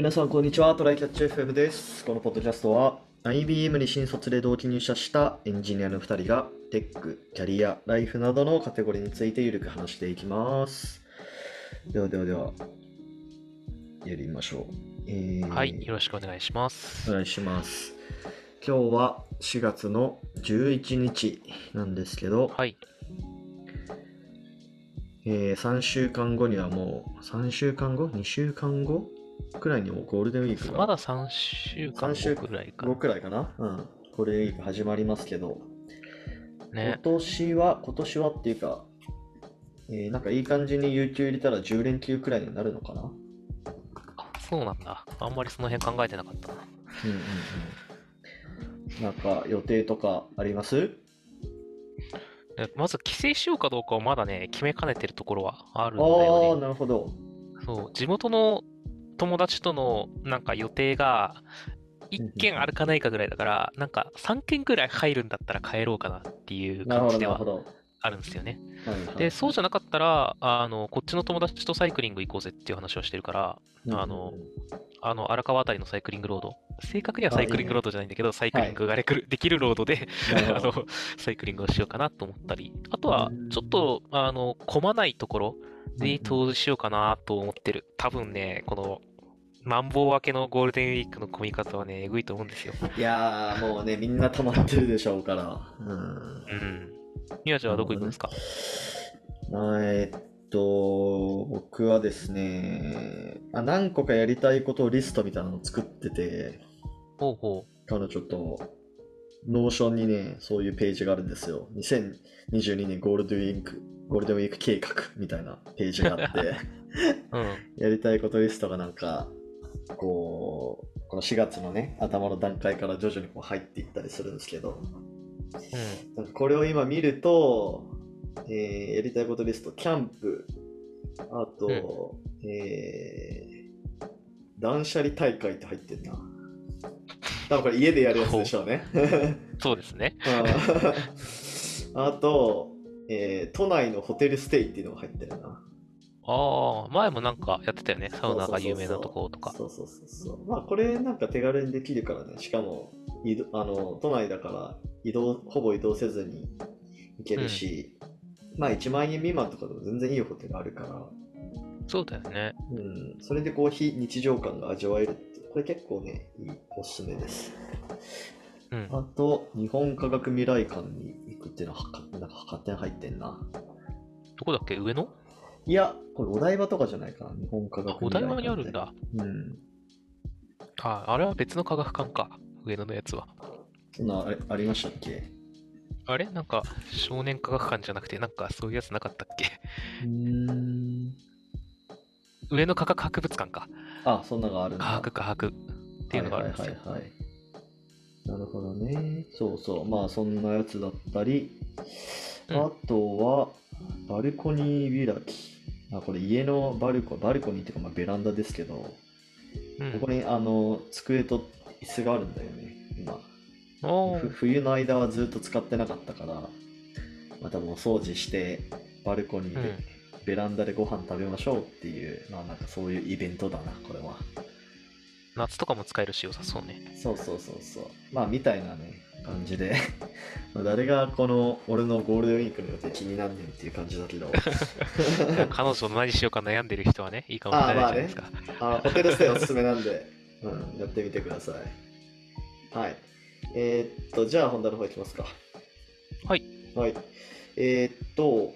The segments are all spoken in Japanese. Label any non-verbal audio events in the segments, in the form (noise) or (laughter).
皆さん、こんにちは。トライキャッチ FM です。このポッドキャストは、IBM に新卒で同期入社したエンジニアの2人が、テック、キャリア、ライフなどのカテゴリーについてゆるく話していきます。ではではでは、やりましょう。えーはい、よろしくお願いしまおす。願いします。今日は4月の11日なんですけど、はい、えー3週間後にはもう、3週間後 ?2 週間後？くらいにもうゴールデンウィークがまだ3週間3週後ぐらいか後くらいかなうん。ゴールデンウィーク始まりますけど、ね。今年は、今年はっていうか、えーなんかいい感じに有給入れたら10連休くらいになるのかなあ、そうなんだ。あんまりその辺考えてなかったな。うんうんうん。なんか予定とかあります？えまず帰省しようかどうかをまだね、決めかねてるところはあるんだああー、よね。なるほど。そう、地元の友達とのなんか予定が、1軒あるかないかぐらいだから、なんか3軒ぐらい入るんだったら帰ろうかなっていう感じでは。あるんですよね。で、そうじゃなかったら、あの、こっちの友達とサイクリング行こうぜっていう話をしてるから、あのあの、荒川あたりのサイクリングロード。正確にはサイクリングロードじゃないんだけど、サイクリングができるロードで、あの、サイクリングをしようかなと思ったり、あとはうん、ちょっと、あの、混まないところどに投資しようかなと思ってる。多分ね、この、マンボウ明けのゴールデンウィークの混み方はね、えぐいと思うんですよ。いやー、もうね、みんな溜まってるでしょうから。うん。うん。宮地はどこ行くんですか？えっと、僕はですね、あ、何個かやりたいことをリストみたいなのを作ってて、ほうほ彼女と、 Notion にね、そういうページがあるんですよ。2022年ゴールデンウィーク、ゴールデンウィーク計画みたいなページがあって、う。(laughs) うん。(laughs) やりたいことリストがなんか、こう、この4月のね、頭の段階から徐々にこう入っていったりするんですけど、うん。これを今見ると、えーやりたいことリスト、キャンプ、あと、えー断捨離大会って入ってんな。多分これ家でやるやつでしょうね。そうですね。うんあと、えー都内のホテルステイっていうのが入ってるな。ああ、前もなんかやってたよね。サウナが有名なところとか。そうそうそうそう。まあこれなんか手軽にできるからね。しかも、移動あの都内だから移動、ほぼ移動せずに行けるし、まあ1万円未満とかでも全然いいホテルあるから、そうだよね。うん、それでこう非日常感が味わえるって、これ結構ね、いいおすすめです。うん。あと、日本科学未来館に行くっていうのはなんか勝手に入ってんな。どこだっけ？上野？いや、これお台場とかじゃないかな、日本科学館って。台場にあるんだ。うん。あ、あれは別の科学館か。上野のやつは。そんなあれありましたっけ？あれ？なんか少年科学館じゃなくて、なんかそういうやつなかったっけ？うーん。上野科学博物館か。あ、そんなのがあるんだ。科学科学っていうのがあるんですよ。はいはいはいはい。なるほどね。そうそう。まあそんなやつだったり、うんあとは、バルコニー開き。あ、これ家のバルコバルコニーっていうかまあベランダですけど、うんここにあの机と椅子があるんだよね、今。冬の間はずっと使ってなかったから、またもう掃除して、バルコニーで、うんベランダでご飯食べましょうっていう、まあなんかそういうイベントだな、これは。夏とかも使えるし良さそうね。そうそうそうそう。まあみたいなね、感じで。(laughs) まあ誰がこの俺のゴールデンウィークの予定気になんねんっていう感じだけど。(laughs) 彼女の何しようか悩んでる人はね、いいかもしれないじゃないですか。あホテルステイおすすめなんで、(laughs) うん、やってみてください。はい。えーっと、じゃあ本題の方いきますか。はい。はい。えーっと、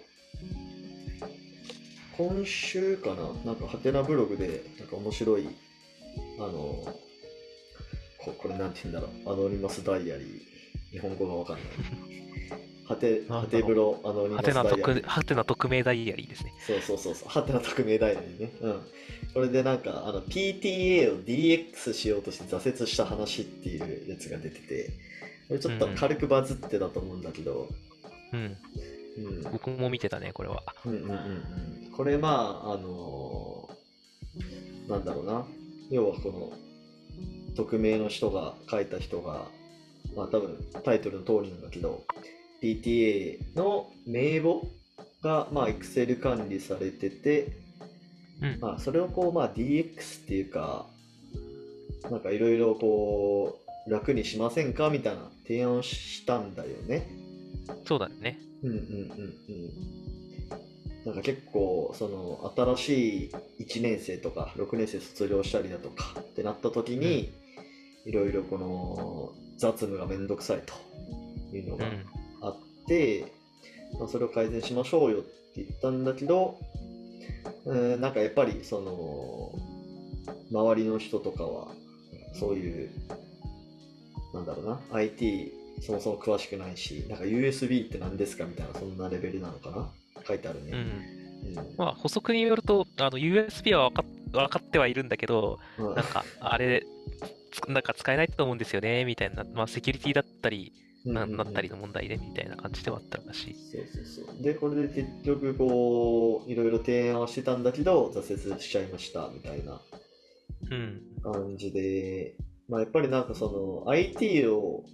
今週かな、なんかハテナブログで、なんか面白い、あの、ここれなんて言うんだろう、アノニマスダイアリー、日本語がわかんない。(laughs) ハテ、なんだろうハテブロアノニマはてなスダイアリー匿。はてな匿名ダイアリーですね。そうそうそうそう、ハテナ匿名ダイヤリーね。うん。これでなんか、あの、PTA を DX しようとして挫折した話っていうやつが出てて、これちょっと軽くバズってたと思うんだけど、うん。うん。僕も見てたね、これは。うんうんうんうん。これまあ、あのーなんだろうな。要はこの、匿名の人が書いた人が、まあ多分タイトルの通りなんだけど、PTA の名簿が、まあ、Excel 管理されてて、うん。まあ、それをこう、まあ、DX っていうか、なんかいろいろこう、楽にしませんかみたいな提案をしたんだよね。そうだね。うんうんうんうん。なんか結構、その、新しい1年生とか、6年生卒業したりだとかってなった時に、いろいろこの、雑務がめんどくさいというのがうん。あって、まあ、それを改善しましょうよって言ったんだけど、うん、なんかやっぱりその周りの人とかはそういうなんだろうな IT そもそも詳しくないしなんか USB って何ですかみたいなそんなレベルなのかな書いてあるね、うん。うんまあ、補足によると、あの、USB は分かっ分かってはいるんだけど、まあなんか、あれ、つなんか使えないと思うんですよね、みたいな、まあ、セキュリティだったり、ななったりの問題で、みたいな感じではあったらしい。そうそうそう。でこれで結局こういろいろ提案はしてたんだけど挫折しちゃいましたみたいな。うん。感じで、まあ、やっぱりなんかその IT を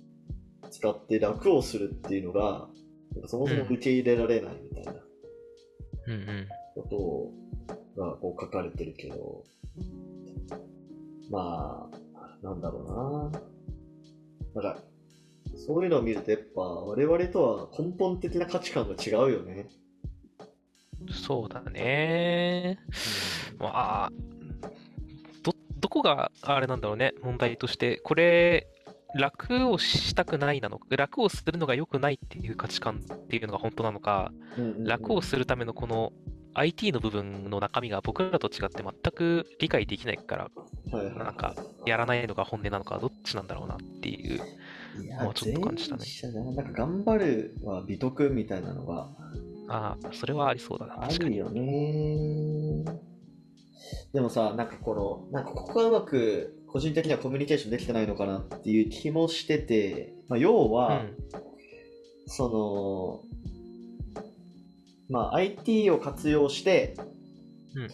使って楽をするっていうのが、そもそも受け入れられないみたいな。うんうん。ことがこう書かれてるけど、まあ、なんだろうな。なんか、そういうのを見るとやっぱ我々とは根本的な価値観が違うよね。そうだね。まあ、ど、どこがあれなんだろうね、問題として。これ、楽をしたくないなのか、楽をするのが良くないっていう価値観っていうのが本当なのか、楽をするためのこの IT の部分の中身が僕らと違って全く理解できないから、はいはいなんか、やらないのが本音なのか、どっちなんだろうなっていう。いやまあちょっと感じたねななんか頑張るは美徳みたいなのがああ、それはありそうだな、あ確かに。るよね。でもさ、なんかこの、なんかここがうまく個人的にはコミュニケーションできてないのかなっていう気もしてて、まあ、要うは、ん。その、まあ、IT を活用して、うん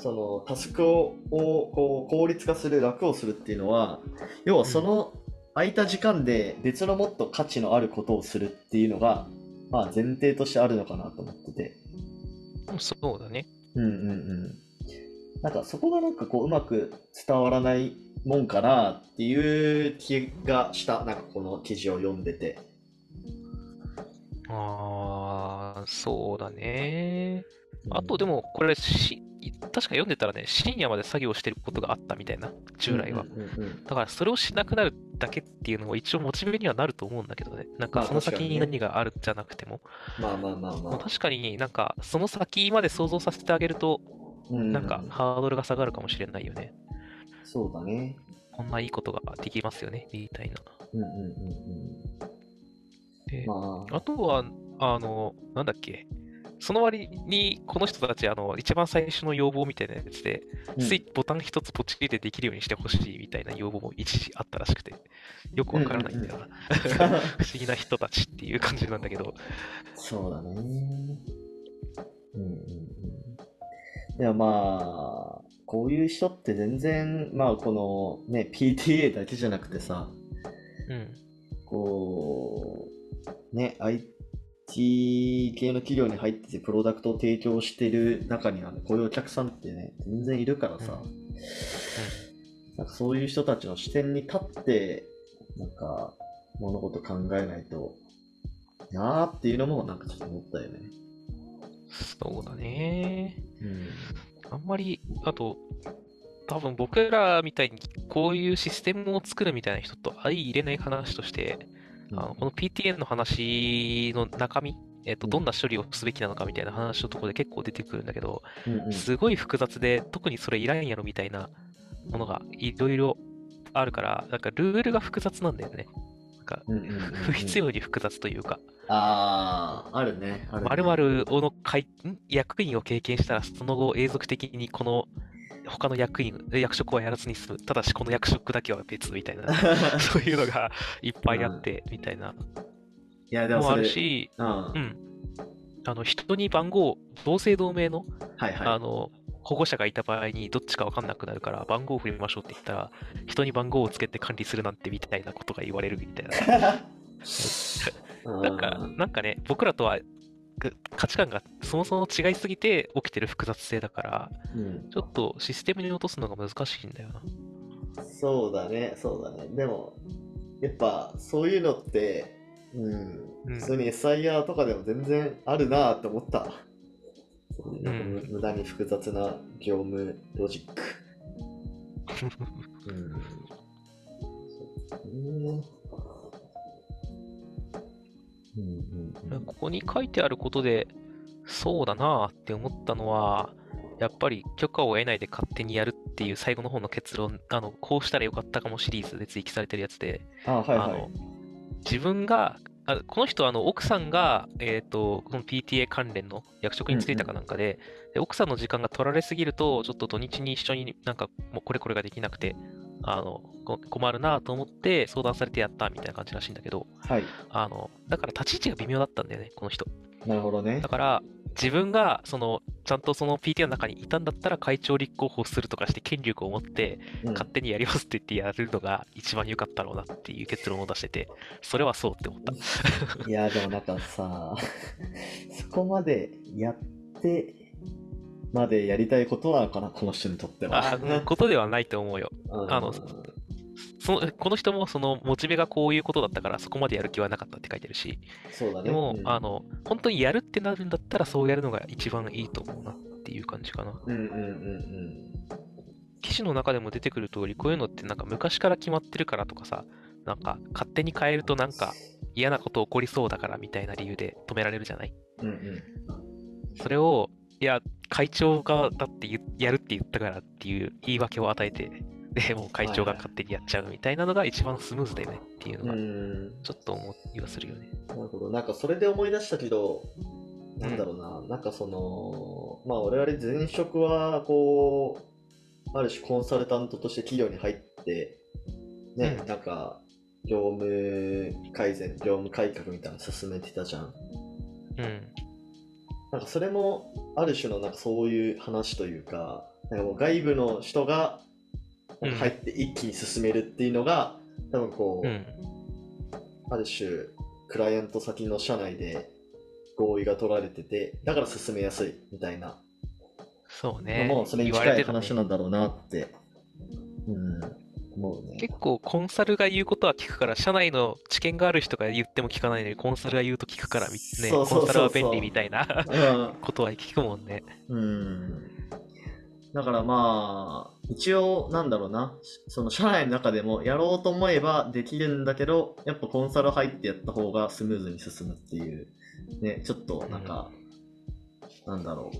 そのタスクををこう効率化する、楽をするっていうのは、要はその空いた時間で別のもっと価値のあることをするっていうのが、まあ、前提としてあるのかなと思ってて。そうだね。うんうんうん。なんかそこがなんかこううまく伝わらないもんかなっていう気がした。なんかこの記事を読んでて。ああ、そうだね。あとでも、も、これし、確か読んでたらね、深夜まで作業してることがあったみたいな、従来は。だから、それをしなくなるだけっていうのも一応モチベにはなると思うんだけどね。なんか、まあその先に何があるんじゃなくても。まあまあまあままああ。確かになんか、その先まで想像させてあげると、うんなんか、ハードルが下がるかもしれないよね。そうだね。こんないいことができますよね、みたいな。うんうんうんでうん。まあ、あとは、あの、なんだっけ？その割に、この人たち、あの、一番最初の要望みたいなやつで、うんスイッチボタン一つポチリでできるようにしてほしいみたいな要望も一時あったらしくて、よくわからないんだよな。(laughs) (laughs) 不思議な人たちっていう感じなんだけど、そうだね。うんうんうん。いやまあ、こういう人って全然、まあこのね、PTA だけじゃなくてさ、うん。こう、ね、IT 系の企業に入っててプロダクトを提供してる中には、ね、こういうお客さんってね、全然いるからさ、なんかそういう人たちの視点に立って、なんか物事考えないとなーっていうのもなんかちょっと思ったよね。そうだね。うん。あんまり、あと、多分僕らみたいにこういうシステムを作るみたいな人と相入れない話として、あのこの PTN の話の中身、えっと、うん。どんな処理をすべきなのかみたいな話のところで結構出てくるんだけど、すごい複雑で、特にそれいらんやろみたいなものがいろいろあるから、なんかルールが複雑なんだよね。なんか不必要に複雑というか、ああ、あるね。あるね。まるまるの役員を経験したら、その後永続的にこの他の役員、役職はやらずに済む。ただしこの役職だけは別みたいな、(laughs) そういうのがいっぱいあって、みたいな。いや、でももあるし、うん。うん。あの、人に番号、同姓同名の、はいはい。あの、保護者がいた場合にどっちか分かんなくなるから番号を振りましょうって言ったら人に番号をつけて管理するなんてみたいなことが言われるみたいな。(laughs) なんか、なんかね、僕らとはく価値観がそもそも違いすぎて起きてる複雑性だから、うん、ちょっとシステムに落とすのが難しいんだよな。そうだね、そうだね。でも、やっぱそういうのって、うん、うん普通に SIR とかでも全然あるなって思った。そういうなんか無駄に複雑な業務ロジック。(laughs) うん。うんうんうんここに書いてあることで、そうだなって思ったのは、やっぱり許可を得ないで勝手にやるっていう最後の方の結論、あの、こうしたらよかったかもシリーズで追記されてるやつで、あ、はいはいあの。自分が、あこの人はあの奥さんが、えー、とこの PTA 関連の役職に就いたかなんかで,、で奥さんの時間が取られすぎるとちょっと土日に一緒になんかもうこれこれができなくてあのこ困るなと思って相談されてやったみたいな感じらしいんだけどはい。あのだから立ち位置が微妙だったんだよねこの人なるほどねだ。から自分がそのちゃんとその PTA の中にいたんだったら会長立候補するとかして権力を持ってうん。勝手にやりますって言ってやるのが一番良かったろうなっていう結論を出しててそれはそうって思った。いや、でもなんかさ、(laughs) そこまでやってまでやりたいことなのかな、この人にとっては。あーことではないと思うよ。うん。あのそのこの人もそのモチベがこういうことだったからそこまでやる気はなかったって書いてるし、そうだね。でも、うんあの本当にやるってなるんだったらそうやるのが一番いいと思うなっていう感じかな。うんうんうん記事の中でも出てくる通り、こういうのってなんか昔から決まってるからとかさ、なんか勝手に変えるとなんか嫌なこと起こりそうだからみたいな理由で止められるじゃない？うん。うんうん。それを、いや、会長がだって言やるって言ったからっていう言い訳を与えて、で、もう会長が勝手にやっちゃうみたいなのが一番スムーズだよねっていうのが、うんちょっと思いはするよね。なるほど。なんかそれで思い出したけど、なんだろうな、なんかその、まあ我々前職はこう、ある種コンサルタントとして企業に入って、ね、うんなんか業務改善、業務改革みたいなの進めてたじゃん。うん。なんかそれもある種のなんかそういう話というか、なんかもう外部の人が入って一気に進めるっていうのが、多分こう、うん。ある種クライアント先の社内で合意が取られてて、だから進めやすいみたいなのそうね。もそれに近い話なんだろうなって、うん、ね。結構コンサルが言うことは聞くから、社内の知見がある人が言っても聞かないのに、コンサルが言うと聞くからみ、ね、そうそうそうそうコンサルは便利みたいなうん (laughs) ことは聞くもんね。うんだからまあ、一応なんだろうな、その社内の中でもやろうと思えばできるんだけど、やっぱコンサル入ってやった方がスムーズに進むっていう、ね、ちょっとなんか、なんだろう、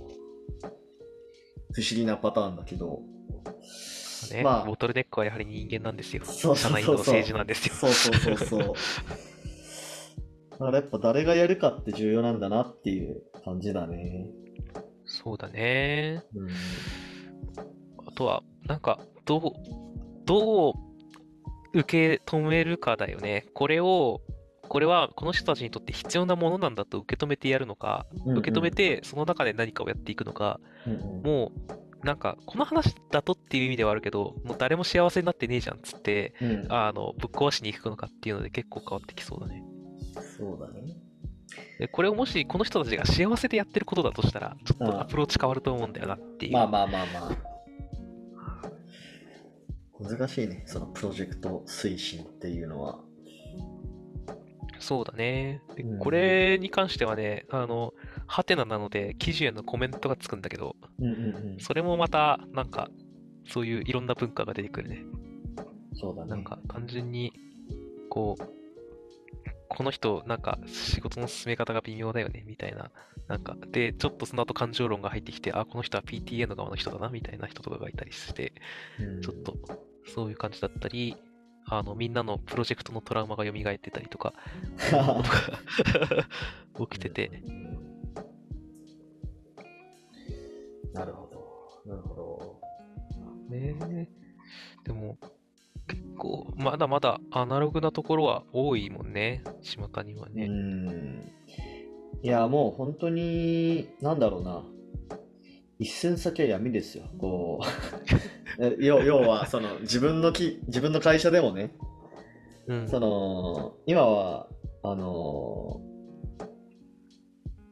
不思議なパターンだけど、ねまあボトルネックはやはり人間なんですよ。そう社内の政治なんですよ。そうそうそうそう。だからやっぱ誰がやるかって重要なんだなっていう感じだね。そうだね。うん。あとは、なんか、どう、どう受け止めるかだよね。これを、これはこの人たちにとって必要なものなんだと受け止めてやるのか、うんうん受け止めてその中で何かをやっていくのか、うんうんもう、なんか、この話だとっていう意味ではあるけど、もう誰も幸せになってねえじゃんっつって、うん、あの、ぶっ壊しに行くのかっていうので結構変わってきそうだね。そうだね。で、これをもしこの人たちが幸せでやってることだとしたら、ちょっとアプローチ変わると思うんだよなっていう。まあまあまあまあ。難しいね、そのプロジェクト推進っていうのは。そうだね。でうんこれに関してはね、あの、ハテナなので、記事へのコメントがつくんだけど、うんうんうん。それもまた、なんか、そういういろんな文化が出てくるね。そうだね。なんか、単純に、こう、この人、なんか、仕事の進め方が微妙だよね、みたいな。なんか、で、ちょっとその後感情論が入ってきて、あ、この人は PTA の側の人だな、みたいな人とかがいたりして、うん。ちょっと、そういう感じだったり、あの、みんなのプロジェクトのトラウマが蘇ってたりとか、(laughs) 起きてて、なるほど。なるほねでも、結構、まだまだアナログなところは多いもんね、巷にはど。うね。ん。いや、もう本当に、なんだろうな。一寸先は闇ですよ。こう。(laughs) え要要は、その、自分のき、自分の会社でもね、うん。その、今は、あの、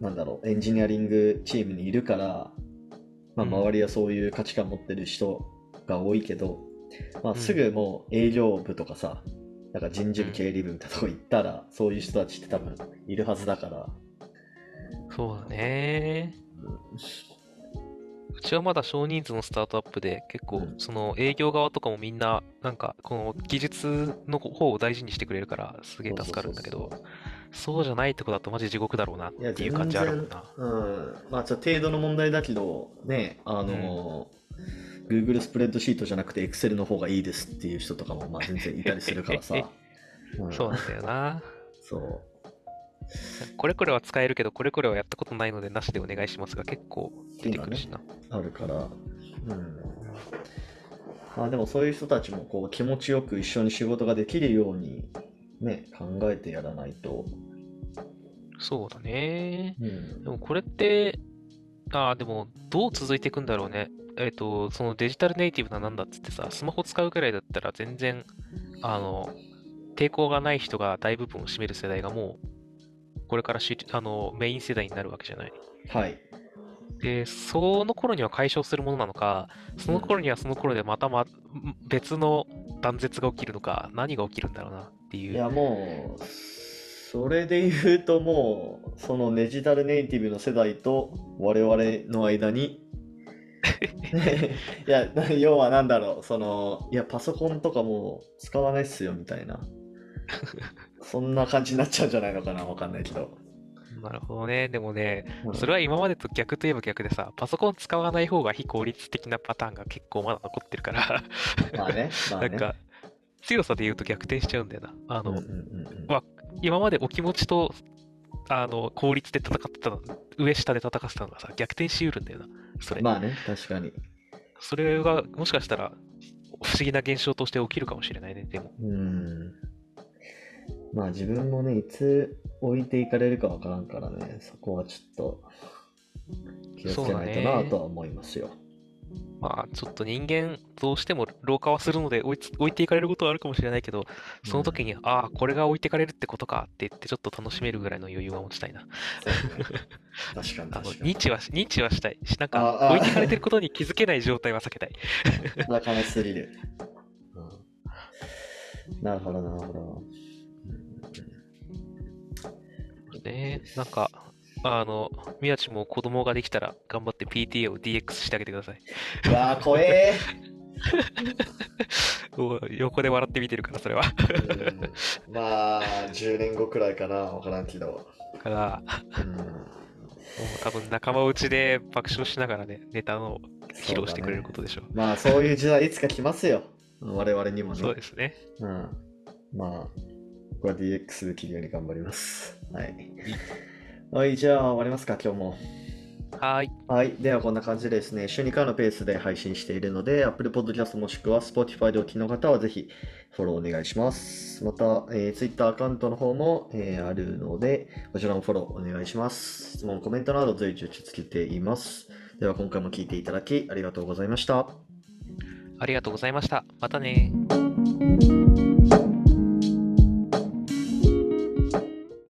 なんだろう、エンジニアリングチームにいるから、まあ、うん周りはそういう価値観持ってる人が多いけど、まあ、うん。すぐもう営業部とかさ、なんか人事部経理部みたいなとこ行ったら、そういう人たちって多分いるはずだから、そうだね。うちはまだ少人数のスタートアップで、結構うん、その営業側とかもみんな、なんか、この技術の方を大事にしてくれるから、すげえ助かるんだけどそうじゃないとこだとマジ地獄だろうなっていう感じあるもんな。うん、まあちょっと程度の問題だけど、ね、あの、Google スプレッドシートじゃなくて Excel の方がいいですっていう人とかもまあ全然いたりするからさ。(laughs) うんそうなんだよな。そう。これこれは使えるけど、これこれはやったことないのでなしでお願いしますが、結構出てくるしな。あるから。うん。まあでもそういう人たちもこう気持ちよく一緒に仕事ができるようにね、考えてやらないと。そうだね。うんでもこれって、ああ、でもどう続いていくんだろうね。えっ、と、そのデジタルネイティブななんだっつってさ、スマホ使うくらいだったら全然、あの、抵抗がない人が大部分を占める世代がもう、これからしあのメイン世代になるわけじゃない。はい。で、その頃には解消するものなのか、その頃にはその頃でまた、ま、別の断絶が起きるのか、何が起きるんだろうなっていう。いやもう、それで言うともう、そのデジタルネイティブの世代と我々の間に、(laughs) いや、(laughs) 要はなんだろう、その、いや、パソコンとかもう使わないっすよみたいな、そんな感じになっちゃうんじゃないのかな、わかんないけど。なるほどね。でもね、うんそれは今までと逆といえば逆でさ、パソコン使わない方が非効率的なパターンが結構まだ残ってるから、まあね、まあね。なんか、強さで言うと逆転しちゃうんだよな。あの、うんうんうんうんまあ今までお気持ちと、あの、効率で戦ってたの、上下で戦ってたのがさ、逆転しうるんだよな。それ。まあね、確かに。それが、もしかしたら、不思議な現象として起きるかもしれないね、でも。うん。まあ自分もね、いつ置いていかれるかわからんからね、そこはちょっと気をつけないとなとは思いますよ。まあ、ちょっと人間、どうしても老化はするので置いていかれることはあるかもしれないけど、その時に、ああ、これが置いていかれるってことかって言って、ちょっと楽しめるぐらいの余裕は持ちたいな。確かに確かに。認知はし、認知はしたいし、なんか、置いていかれてることに気づけない状態は避けたい。なかなかすぎる。うんなるほど、なるほど。ねなんか、あの、宮地も子供ができたら頑張って PTA を DX してあげてください。うわー、怖え (laughs) お横で笑って見てるから、それは。まあ、10年後くらいかな、わからんけど。から、多分仲間内で爆笑しながらね、ネタの披露してくれることでしょう。まあ、そういう時代いつか来ますよ。我々にもね。そうですね。うん。まあ、僕は DX できるように頑張ります。はい。はい、じゃあ終わりますか、今日も。はーい。はい。では、こんな感じでですね、週2回のペースで配信しているので、Apple Podcast もしくは Spotify でお聞きの方はぜひフォローお願いします。また、えー Twitter アカウントの方も、えーあるので、こちらもフォローお願いします。質問、コメントなど随時受け付けています。では、今回も聞いていただきありがとうございました。ありがとうございました。またねー。